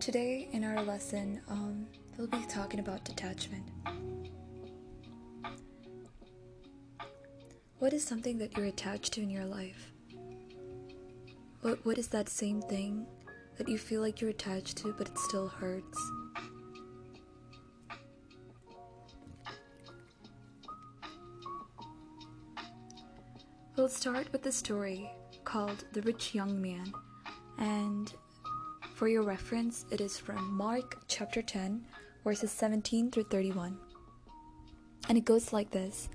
today in our lesson, um, we'll be talking about detachment. What is something that you're attached to in your life? What What is that same thing that you feel like you're attached to, but it still hurts? We'll start with the story called The Rich Young Man, and for your reference, it is from Mark chapter 10, verses 17 through 31. And it goes like this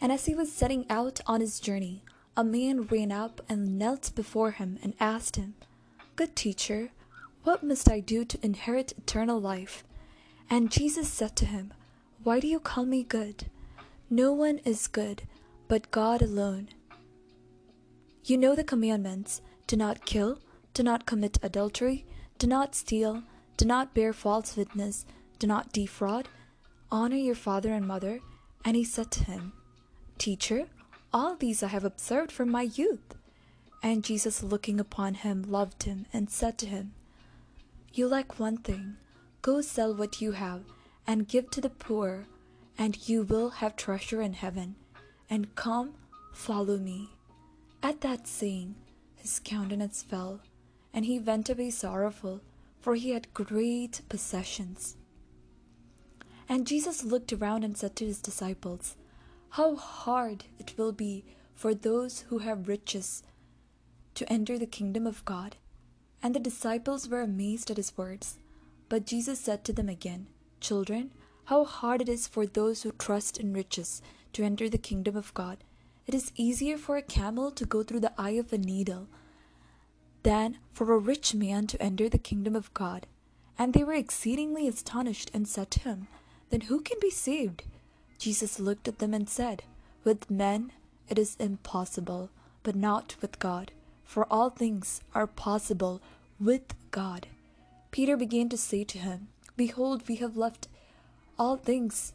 And as he was setting out on his journey, a man ran up and knelt before him and asked him, Good teacher, what must I do to inherit eternal life? And Jesus said to him, Why do you call me good? No one is good but God alone. You know the commandments do not kill do not commit adultery, do not steal, do not bear false witness, do not defraud, honor your father and mother. And he said to him, Teacher, all these I have observed from my youth. And Jesus, looking upon him, loved him, and said to him, You lack one thing. Go sell what you have, and give to the poor, and you will have treasure in heaven. And come, follow me. At that saying, his countenance fell and he went away sorrowful, for he had great possessions. And Jesus looked around and said to his disciples, How hard it will be for those who have riches to enter the kingdom of God. And the disciples were amazed at his words. But Jesus said to them again, Children, how hard it is for those who trust in riches to enter the kingdom of God. It is easier for a camel to go through the eye of a needle than for a rich man to enter the kingdom of God. And they were exceedingly astonished and said to him, Then who can be saved? Jesus looked at them and said, With men it is impossible, but not with God, for all things are possible with God. Peter began to say to him, Behold, we have left all things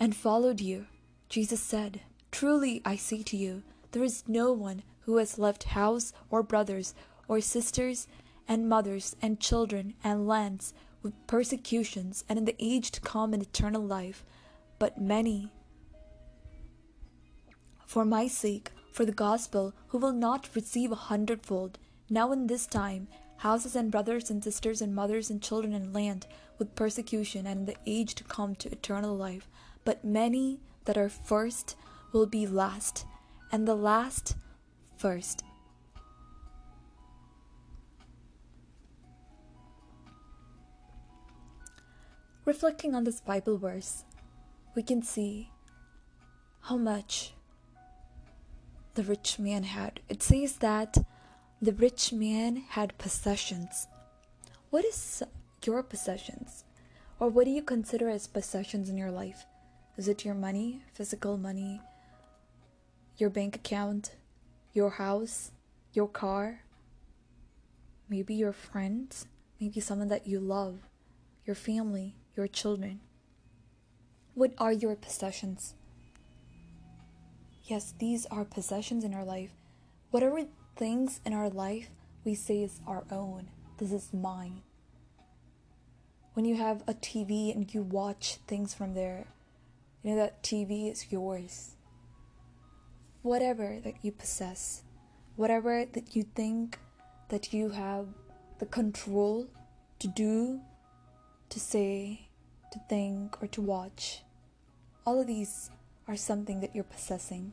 and followed you. Jesus said, Truly I say to you, there is no one who has left house or brothers or sisters and mothers and children and lands with persecutions and in the age to come in eternal life, but many for my sake, for the gospel, who will not receive a hundredfold, now in this time, houses and brothers and sisters and mothers and children and land with persecution and in the age to come to eternal life. But many that are first will be last, and the last first. Reflecting on this Bible verse, we can see how much the rich man had. It says that the rich man had possessions. What is your possessions? Or what do you consider as possessions in your life? Is it your money, physical money, your bank account, your house, your car, maybe your friends, maybe someone that you love, your family, your children? What are your possessions? Yes, these are possessions in our life. Whatever things in our life we say is our own, this is mine. When you have a TV and you watch things from there, you know that TV is yours. Whatever that you possess, whatever that you think that you have the control to do to say, to think, or to watch. All of these are something that you're possessing.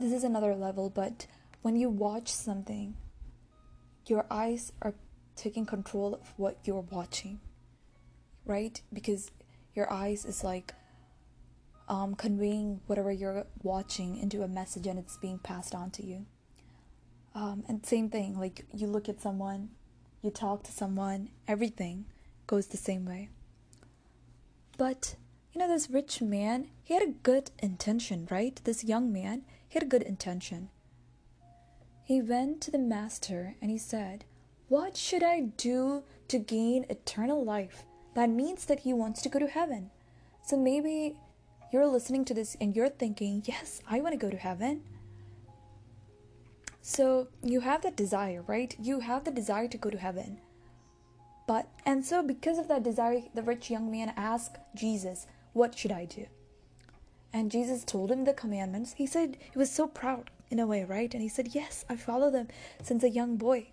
This is another level, but when you watch something, your eyes are taking control of what you're watching, right? Because your eyes is like um, conveying whatever you're watching into a message and it's being passed on to you. Um, and same thing, like you look at someone you talk to someone, everything goes the same way. But, you know, this rich man, he had a good intention, right? This young man, he had a good intention. He went to the master and he said, What should I do to gain eternal life? That means that he wants to go to heaven. So maybe you're listening to this and you're thinking, Yes, I want to go to heaven. So you have that desire, right? You have the desire to go to heaven. But, and so because of that desire, the rich young man asked Jesus, What should I do? And Jesus told him the commandments. He said, he was so proud in a way, right? And he said, Yes, I follow them since a young boy.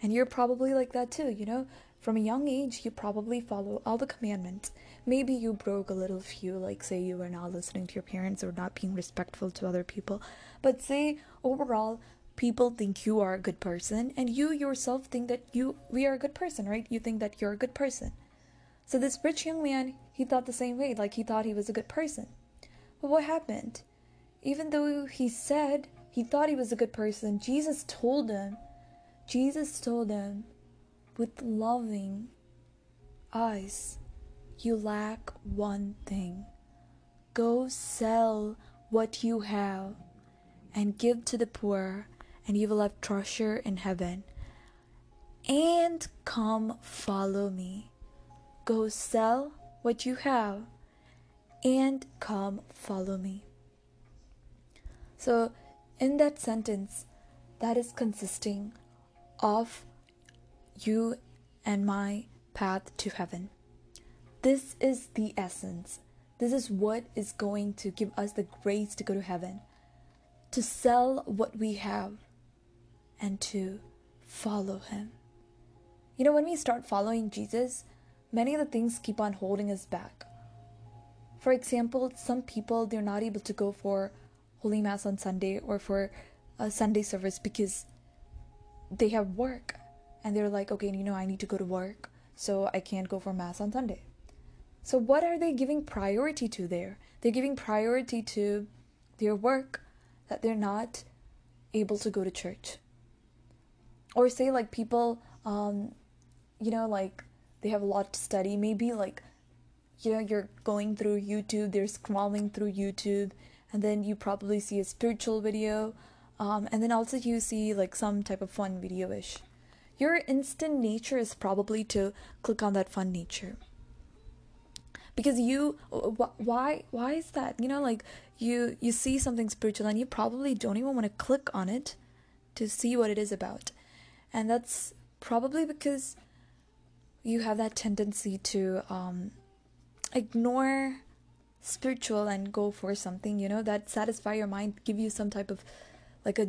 And you're probably like that too, you know? From a young age, you probably follow all the commandments. Maybe you broke a little few, like say you were not listening to your parents or not being respectful to other people. But say overall, people think you are a good person, and you yourself think that you we are a good person, right? You think that you're a good person. So this rich young man, he thought the same way, like he thought he was a good person. But what happened? Even though he said he thought he was a good person, Jesus told him, Jesus told him, with loving eyes, you lack one thing. Go sell what you have and give to the poor, and you will have treasure in heaven. And come follow me. Go sell what you have and come follow me. So, in that sentence, that is consisting of you and my path to heaven. This is the essence. This is what is going to give us the grace to go to heaven. To sell what we have and to follow Him. You know, when we start following Jesus, many of the things keep on holding us back. For example, some people they're not able to go for Holy Mass on Sunday or for a Sunday service because they have work and they're like, okay, you know, I need to go to work, so I can't go for Mass on Sunday. So, what are they giving priority to there? They're giving priority to their work that they're not able to go to church. Or say, like, people, um, you know, like they have a lot to study, maybe like you know you're going through youtube they're scrolling through youtube and then you probably see a spiritual video um, and then also you see like some type of fun video-ish. Your instant nature is probably to click on that fun nature. Because you why why is that? You know like you you see something spiritual and you probably don't even want to click on it to see what it is about and that's probably because you have that tendency to um, ignore spiritual and go for something you know that satisfy your mind give you some type of like a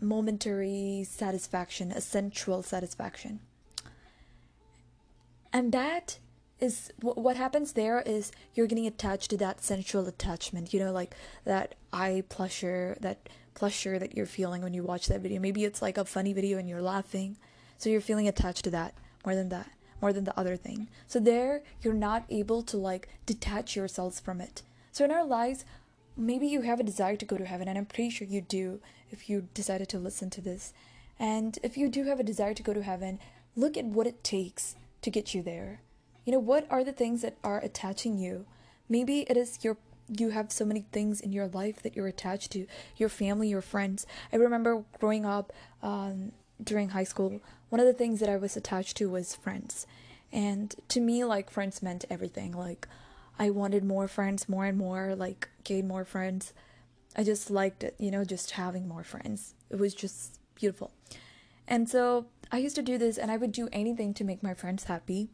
momentary satisfaction a sensual satisfaction. And that is what happens there is you're getting attached to that sensual attachment you know like that eye pleasure that pleasure that you're feeling when you watch that video maybe it's like a funny video and you're laughing so you're feeling attached to that more than that more than the other thing. So there you're not able to like detach yourselves from it. So in our lives, maybe you have a desire to go to heaven and I'm pretty sure you do if you decided to listen to this. And if you do have a desire to go to heaven, look at what it takes to get you there. You know, what are the things that are attaching you? Maybe it is your you have so many things in your life that you're attached to your family your friends i remember growing up um, during high school, one of the things that I was attached to was friends. And to me, like, friends meant everything. Like, I wanted more friends, more and more, like, gain more friends. I just liked it, you know, just having more friends. It was just beautiful. And so I used to do this, and I would do anything to make my friends happy.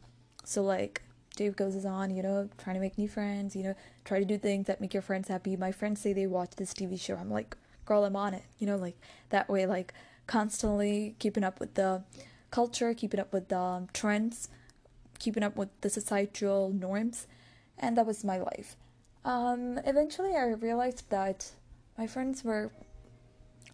So, like, Dave goes on, you know, trying to make new friends, you know, try to do things that make your friends happy. My friends say they watch this TV show. I'm like, girl, I'm on it, you know, like that way, like, constantly keeping up with the culture, keeping up with the trends, keeping up with the societal norms, and that was my life. Um, eventually, I realized that my friends were,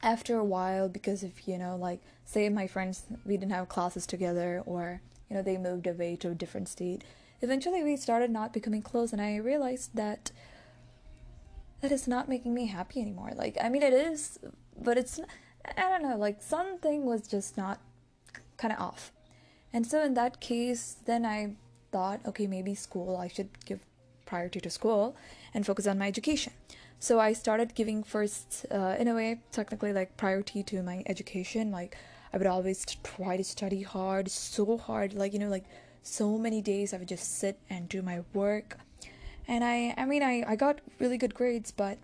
after a while, because if you know, like, say my friends, we didn't have classes together, or, you know, they moved away to a different state. Eventually, we started not becoming close, and I realized that that is not making me happy anymore. Like, I mean, it is, but it's I don't know, like something was just not kind of off. And so in that case, then I thought, okay, maybe school, I should give priority to school and focus on my education. So I started giving first, uh, in a way, technically like priority to my education. Like I would always try to study hard, so hard, like, you know, like so many days I would just sit and do my work. And I, I mean, I, I got really good grades, but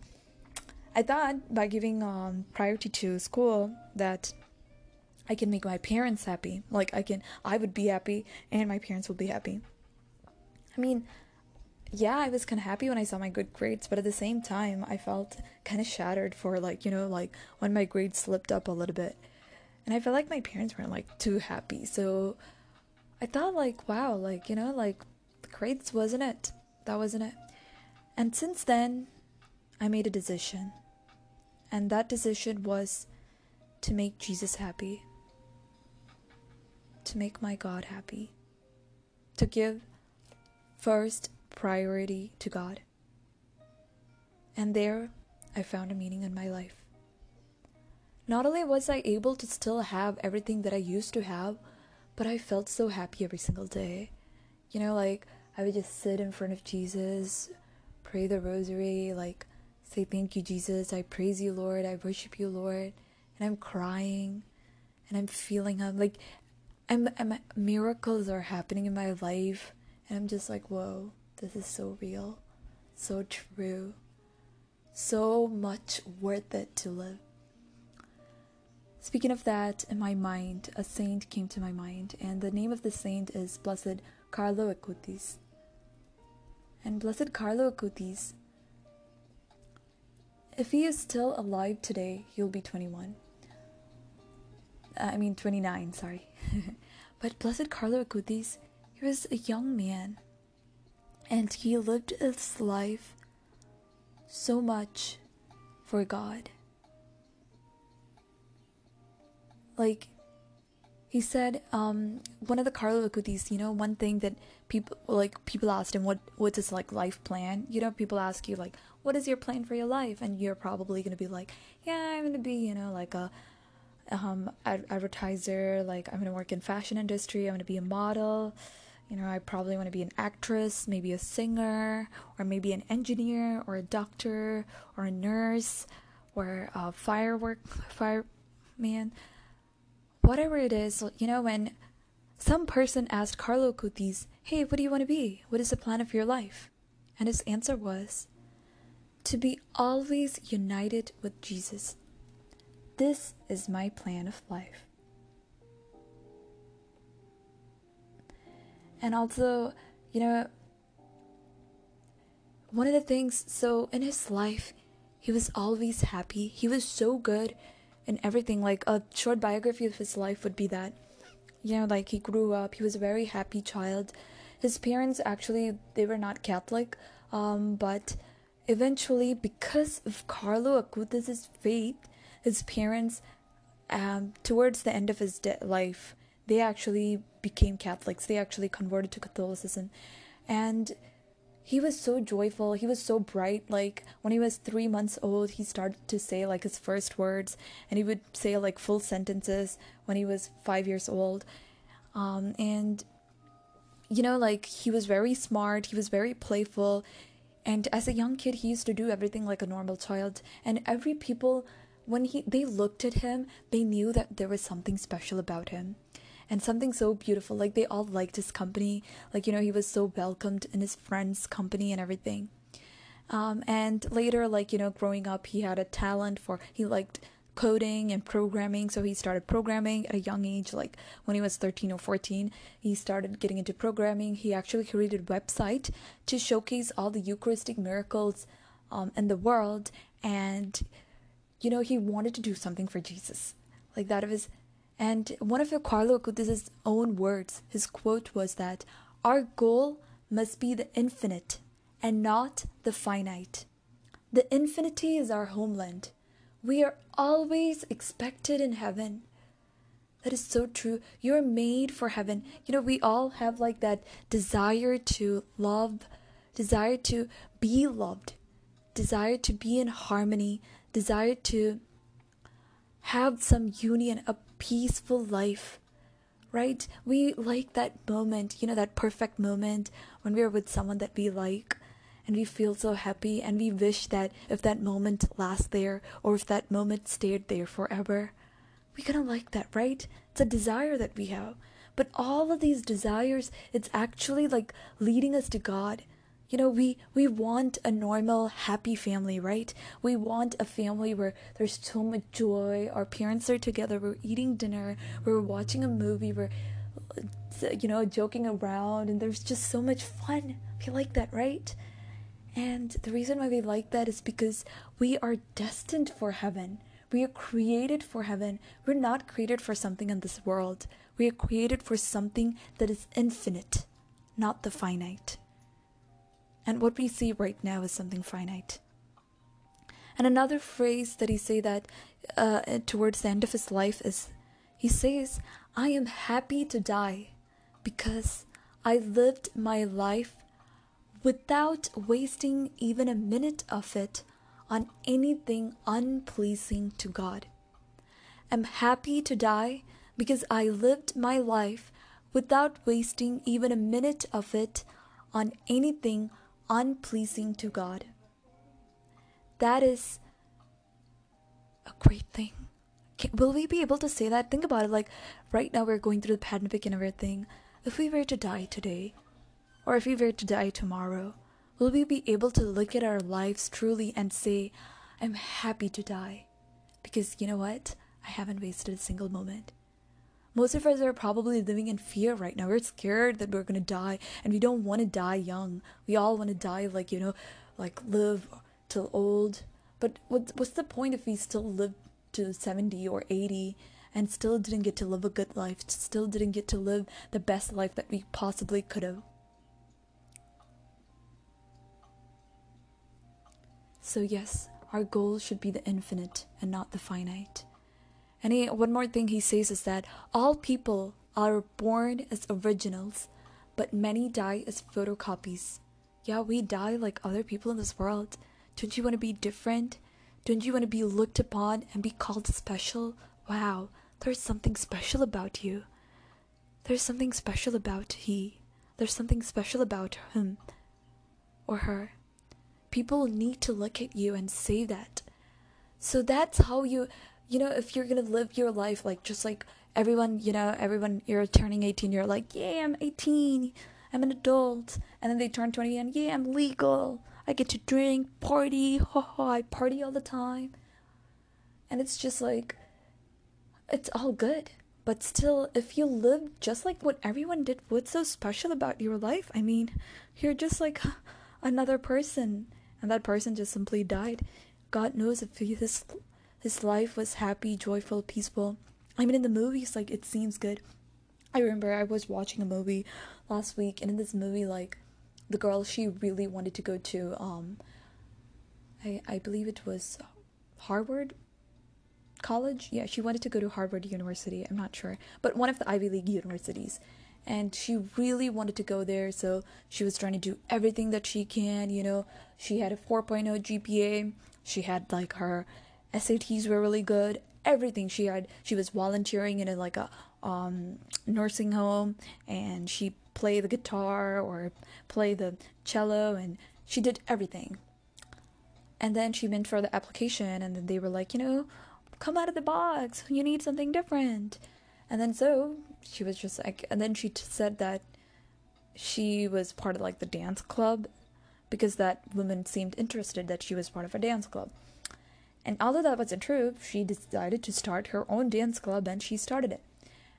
I thought by giving um, priority to school that I can make my parents happy. Like I can, I would be happy, and my parents would be happy. I mean, yeah, I was kind of happy when I saw my good grades, but at the same time, I felt kind of shattered for like, you know, like when my grades slipped up a little bit. And I felt like my parents weren't like too happy. So I thought like, wow, like, you know, like the grades wasn't it. That wasn't it. And since then, I made a decision. And that decision was to make Jesus happy. To make my God happy. To give first priority to God. And there, I found a meaning in my life. Not only was I able to still have everything that I used to have, but I felt so happy every single day. You know, like I would just sit in front of Jesus, pray the rosary, like say, Thank you, Jesus. I praise you, Lord. I worship you, Lord. And I'm crying and I'm feeling like I'm, I'm miracles are happening in my life and I'm just like, whoa, this is so real, so true, so much worth it to live. Speaking of that, in my mind, a saint came to my mind, and the name of the saint is Blessed Carlo Acutis. And Blessed Carlo Acutis, if he is still alive today, he'll be 21. Uh, I mean, 29, sorry. but Blessed Carlo Acutis, he was a young man and he lived his life so much for God. Like he said, um, one of the Carlo Acutis, you know, one thing that people like people asked him, what what's his like life plan? You know, people ask you like, what is your plan for your life? And you're probably gonna be like, yeah, I'm gonna be, you know, like a um ad- advertiser, like I'm gonna work in fashion industry, I'm gonna be a model, you know, I probably want to be an actress, maybe a singer, or maybe an engineer, or a doctor, or a nurse, or a firework fireman. Whatever it is, you know, when some person asked Carlo Acutis, Hey, what do you want to be? What is the plan of your life? And his answer was, To be always united with Jesus. This is my plan of life. and also you know one of the things so in his life he was always happy he was so good in everything like a short biography of his life would be that you know like he grew up he was a very happy child his parents actually they were not catholic um, but eventually because of carlo acutis's faith his parents um, towards the end of his de- life they actually became Catholics. They actually converted to Catholicism. And he was so joyful. He was so bright. Like when he was three months old, he started to say like his first words, and he would say like full sentences when he was five years old. Um, and you know, like he was very smart. He was very playful, and as a young kid, he used to do everything like a normal child. And every people, when he they looked at him, they knew that there was something special about him and something so beautiful. Like they all liked his company. Like, you know, he was so welcomed in his friends' company and everything. Um, and later, like, you know, growing up, he had a talent for, he liked coding and programming. So he started programming at a young age, like when he was 13 or 14. He started getting into programming. He actually created a website to showcase all the Eucharistic miracles um, in the world. And, you know, he wanted to do something for Jesus. Like that of his and one of Carlo Acutis' own words, his quote was that our goal must be the infinite and not the finite. The infinity is our homeland. We are always expected in heaven. That is so true. You're made for heaven. You know, we all have like that desire to love, desire to be loved, desire to be in harmony, desire to have some union, a peaceful life, right? We like that moment, you know, that perfect moment when we're with someone that we like and we feel so happy and we wish that if that moment lasts there or if that moment stayed there forever, we're gonna like that, right? It's a desire that we have. But all of these desires, it's actually like leading us to God. You know we we want a normal happy family right? We want a family where there's so much joy. Our parents are together. We're eating dinner. We're watching a movie. We're you know joking around. And there's just so much fun. We like that right? And the reason why we like that is because we are destined for heaven. We are created for heaven. We're not created for something in this world. We are created for something that is infinite not the finite and what we see right now is something finite. And another phrase that he say that uh, towards the end of his life is, he says, "I am happy to die, because I lived my life without wasting even a minute of it on anything unpleasing to God. I'm happy to die because I lived my life without wasting even a minute of it on anything unpleasing to God. That is a great thing. Can, will we be able to say that? Think about it. Like, right now, we're going through the pandemic and everything. If we were to die today, or if we were to die tomorrow, will we be able to look at our lives truly and say, I'm happy to die? Because you know what? I haven't wasted a single moment. Most of us are probably living in fear right now. We're scared that we're gonna die, and we don't want to die young. We all want to die like you know, like live till old. But what's what's the point if we still live to seventy or eighty and still didn't get to live a good life? Still didn't get to live the best life that we possibly could have. So yes, our goal should be the infinite and not the finite. And he, one more thing he says is that all people are born as originals, but many die as photocopies. Yeah, we die like other people in this world. Don't you want to be different? Don't you want to be looked upon and be called special? Wow, there's something special about you. There's something special about he. There's something special about him or her. People need to look at you and say that. So that's how you you know, if you're gonna live your life like just like everyone, you know, everyone you're turning 18, you're like, yeah, I'm 18, I'm an adult, and then they turn 20 and yeah, I'm legal, I get to drink, party, ha ha, I party all the time, and it's just like, it's all good. But still, if you live just like what everyone did, what's so special about your life? I mean, you're just like another person, and that person just simply died. God knows if his his life was happy, joyful, peaceful. I mean, in the movies, like, it seems good. I remember I was watching a movie last week, and in this movie, like, the girl, she really wanted to go to, um, I, I believe it was Harvard College. Yeah, she wanted to go to Harvard University. I'm not sure, but one of the Ivy League universities. And she really wanted to go there, so she was trying to do everything that she can. You know, she had a 4.0 GPA. She had like her SATs were really good. Everything she had, she was volunteering in a, like a um, nursing home, and she played the guitar or play the cello, and she did everything. And then she went for the application, and then they were like, you know, come out of the box. You need something different. And then so she was just like, and then she t- said that she was part of like the dance club because that woman seemed interested that she was part of a dance club. And although that wasn't true, she decided to start her own dance club and she started it.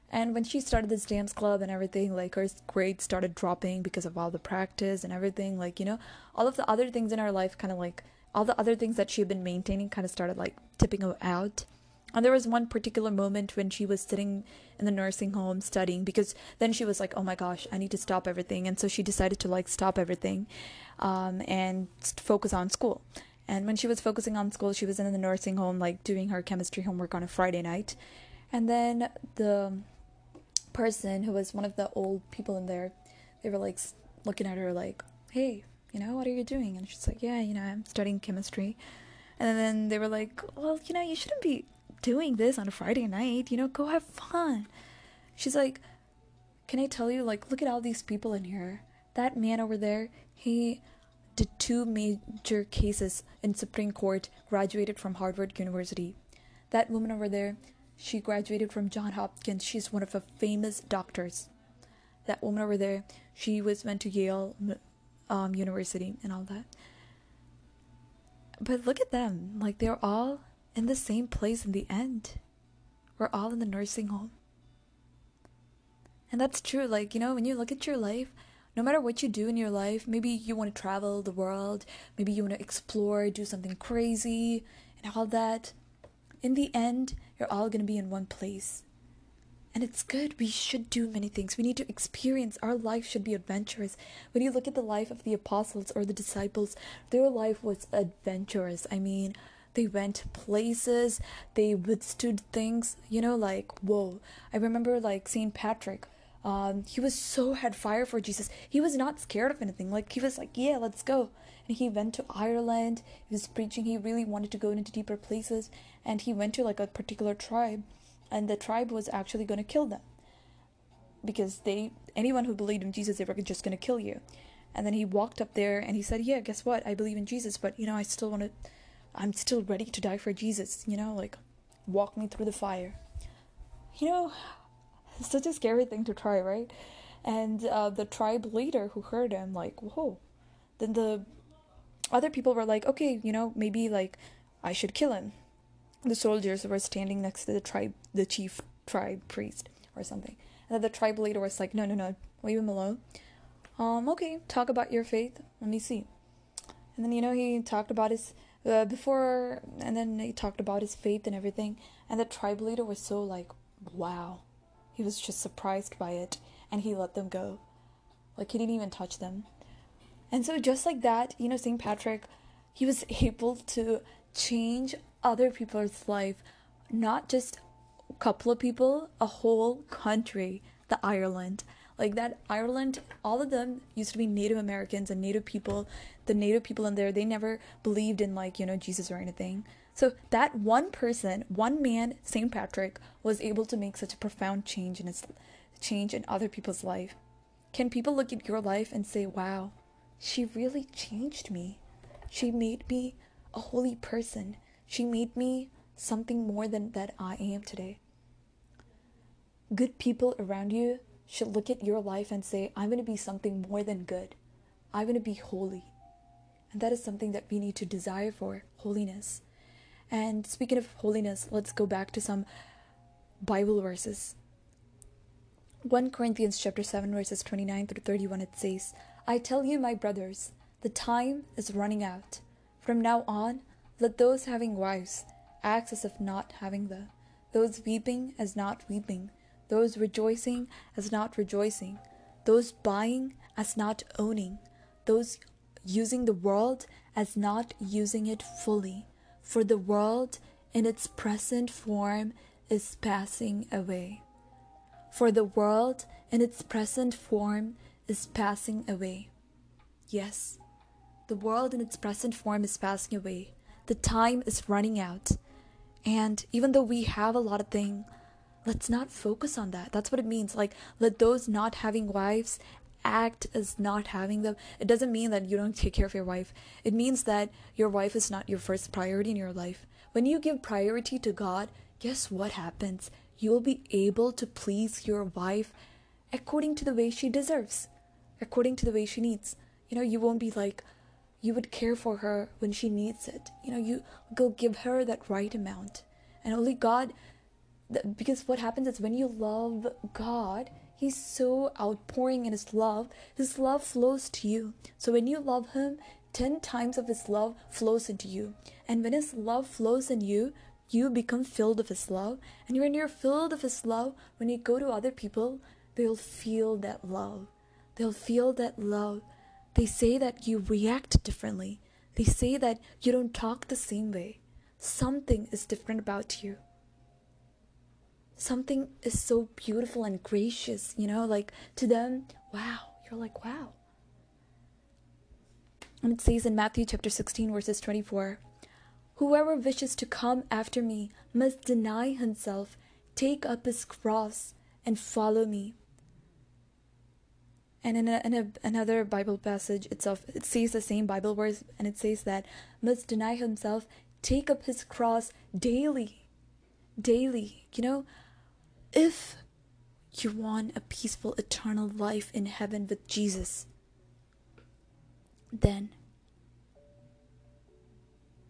And when she started this dance club and everything, like her grades started dropping because of all the practice and everything, like, you know, all of the other things in her life kind of like all the other things that she had been maintaining kind of started like tipping out. And there was one particular moment when she was sitting in the nursing home studying because then she was like, oh my gosh, I need to stop everything. And so she decided to like stop everything um, and focus on school. And when she was focusing on school, she was in the nursing home, like doing her chemistry homework on a Friday night. And then the person who was one of the old people in there, they were like looking at her like, hey, you know, what are you doing? And she's like, yeah, you know, I'm studying chemistry. And then they were like, well, you know, you shouldn't be doing this on a Friday night. You know, go have fun. She's like, can I tell you, like, look at all these people in here. That man over there, he did two major cases in Supreme Court, graduated from Harvard University. That woman over there, she graduated from John Hopkins. She's one of the famous doctors. That woman over there, she was went to Yale um, university and all that. But look at them. Like, they're all in the same place in the end. We're all in the nursing home. And that's true. Like, you know, when you look at your life, no matter what you do in your life, maybe you want to travel the world, maybe you want to explore, do something crazy, and all that. In the end, you're all going to be in one place. And it's good. We should do many things. We need to experience. Our life should be adventurous. When you look at the life of the apostles or the disciples, their life was adventurous. I mean, they went places, they withstood things, you know, like, whoa. I remember, like, St. Patrick. Um, he was so had fire for Jesus. He was not scared of anything. Like, he was like, yeah, let's go. And he went to Ireland. He was preaching. He really wanted to go into deeper places. And he went to, like, a particular tribe and the tribe was actually going to kill them because they anyone who believed in Jesus they were just going to kill you. And then he walked up there and he said, "Yeah, guess what? I believe in Jesus, but you know, I still want to I'm still ready to die for Jesus, you know, like walk me through the fire." You know, such a scary thing to try, right? And uh, the tribe leader who heard him, like, whoa. Then the other people were like, okay, you know, maybe like I should kill him the soldiers were standing next to the tribe, the chief tribe priest or something. And then the tribe leader was like, no, no, no, leave him alone. Um, okay, talk about your faith. Let me see. And then, you know, he talked about his, uh, before, and then he talked about his faith and everything. And the tribe leader was so like, wow. He was just surprised by it. And he let them go. Like, he didn't even touch them. And so, just like that, you know, St. Patrick, he was able to change other people's life, not just a couple of people, a whole country, the Ireland. Like that Ireland, all of them used to be Native Americans and Native people. The Native people in there, they never believed in like, you know, Jesus or anything. So that one person, one man, St. Patrick, was able to make such a profound change in his change in other people's life. Can people look at your life and say, "Wow, she really changed me. She made me a holy person. She made me something more than that I am today. Good people around you should look at your life and say, I'm going to be something more than good. I'm going to be holy. And that is something that we need to desire for holiness. And speaking of holiness, let's go back to some Bible verses. 1 Corinthians chapter 7 verses 29 through 31 it says, I tell you my brothers, the time is running out. From now on, let those having wives act as if not having them, those weeping as not weeping, those rejoicing as not rejoicing, those buying as not owning, those using the world as not using it fully. For the world in its present form is passing away. For the world in its present form is passing away. Yes, the world in its present form is passing away the time is running out. And even though we have a lot of things, let's not focus on that. That's what it means. Like, let those not having wives act as not having them. It doesn't mean that you don't take care of your wife. It means that your wife is not your first priority in your life. When you give priority to God, guess what happens? You will be able to please your wife according to the way she deserves, according to the way she needs. You know, you won't be like, you would care for her when she needs it. You know, you go give her that right amount. And only God, because what happens is when you love God, He's so outpouring in His love, His love flows to you. So when you love Him, 10 times of His love flows into you. And when His love flows in you, you become filled of His love. And when you're filled of His love, when you go to other people, they'll feel that love. They'll feel that love. They say that you react differently. They say that you don't talk the same way. Something is different about you. Something is so beautiful and gracious, you know, like to them, wow, you're like, wow. And it says in Matthew chapter 16, verses 24 Whoever wishes to come after me must deny himself, take up his cross, and follow me. And in, a, in a, another Bible passage itself, it says the same Bible verse, and it says that must deny himself, take up his cross daily. Daily. You know, if you want a peaceful, eternal life in heaven with Jesus, then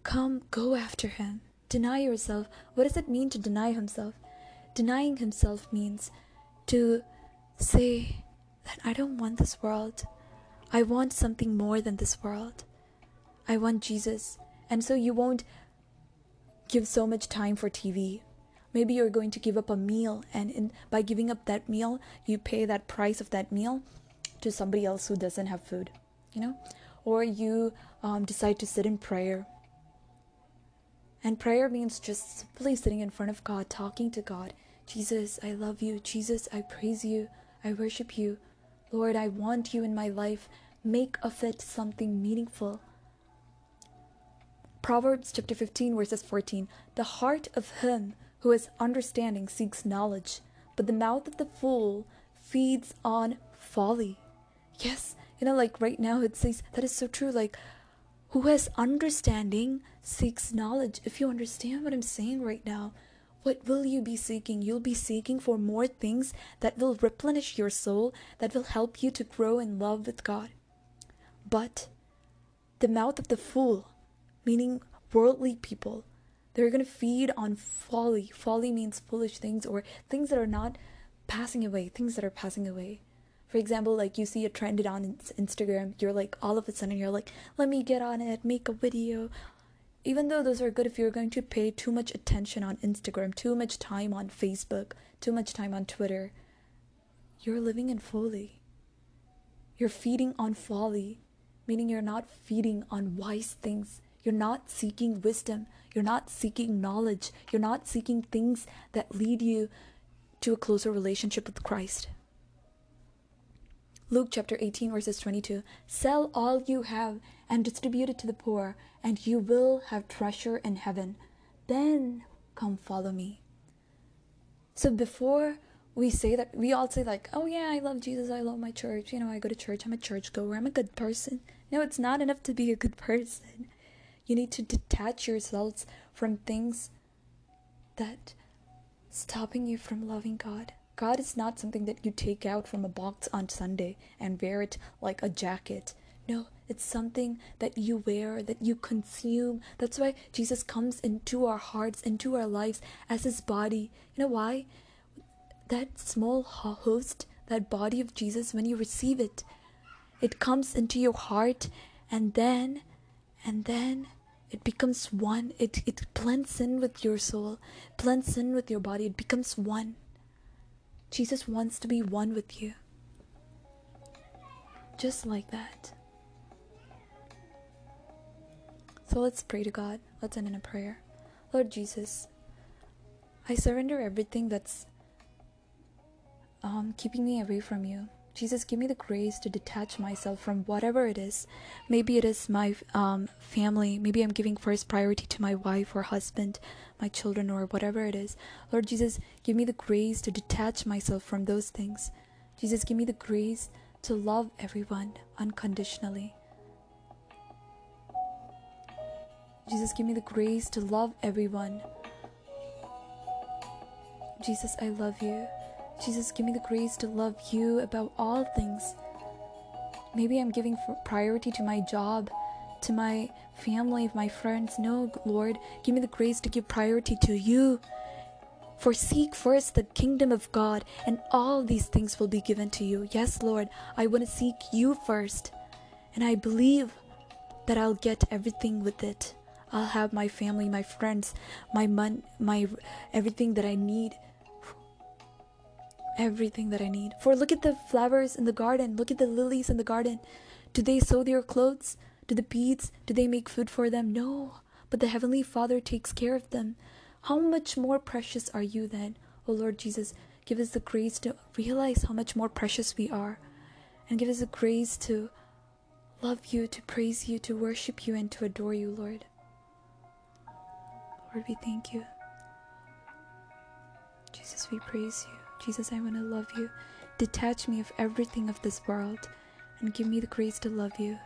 come go after him. Deny yourself. What does it mean to deny himself? Denying himself means to say that I don't want this world. I want something more than this world. I want Jesus. And so you won't give so much time for TV. Maybe you're going to give up a meal, and in, by giving up that meal, you pay that price of that meal to somebody else who doesn't have food, you know? Or you um, decide to sit in prayer. And prayer means just simply sitting in front of God, talking to God. Jesus, I love you. Jesus, I praise you. I worship you. Lord, I want you in my life. Make of it something meaningful. Proverbs chapter 15, verses 14 The heart of him who has understanding seeks knowledge, but the mouth of the fool feeds on folly. Yes, you know, like right now it says that is so true. Like, who has understanding seeks knowledge. If you understand what I'm saying right now, what will you be seeking? You'll be seeking for more things that will replenish your soul, that will help you to grow in love with God. But the mouth of the fool, meaning worldly people, they're going to feed on folly. Folly means foolish things or things that are not passing away, things that are passing away. For example, like you see a trended on Instagram, you're like, all of a sudden, you're like, let me get on it, make a video. Even though those are good, if you're going to pay too much attention on Instagram, too much time on Facebook, too much time on Twitter, you're living in folly. You're feeding on folly, meaning you're not feeding on wise things. You're not seeking wisdom. You're not seeking knowledge. You're not seeking things that lead you to a closer relationship with Christ. Luke chapter 18, verses 22 Sell all you have and distribute it to the poor, and you will have treasure in heaven. Then come follow me. So before we say that, we all say, like, oh yeah, I love Jesus, I love my church, you know, I go to church, I'm a church goer, I'm a good person. No, it's not enough to be a good person. You need to detach yourselves from things that stopping you from loving God. God is not something that you take out from a box on Sunday and wear it like a jacket. No, it's something that you wear, that you consume. That's why Jesus comes into our hearts, into our lives as his body. You know why? That small host, that body of Jesus, when you receive it, it comes into your heart and then and then it becomes one. It it blends in with your soul blends in with your body. It becomes one. Jesus wants to be one with you. Just like that. So let's pray to god. Let's end in a prayer. Lord jesus i surrender everything that's um, keeping me away from you Jesus, give me the grace to detach myself from whatever it is. Maybe it is my um, family. Maybe I'm giving first priority to my wife or husband, my children, or whatever it is. Lord Jesus, give me the grace to detach myself from those things. Jesus, give me the grace to love everyone unconditionally. Jesus, give me the grace to love everyone. Jesus, I love you. Jesus, give me the grace to love you above all things. Maybe I'm giving priority to my job, to my family, my friends. No, Lord, give me the grace to give priority to you. For seek first the kingdom of God, and all these things will be given to you. Yes, Lord, I want to seek you first. And I believe that I'll get everything with it. I'll have my family, my friends, my mon- my everything that I need everything that I need. For look at the flowers in the garden, look at the lilies in the garden. Do they sew their clothes? Do the bees, do they make food for them? No, but the Heavenly Father takes care of them. How much more precious are you then? O Lord Jesus, give us the grace to realize how much more precious we are, and give us the grace to love you, to praise you, to worship you, and to adore you, Lord. Lord, we thank you. Jesus, we praise you. Jesus, I want to love you. Detach me of everything of this world and give me the grace to love you.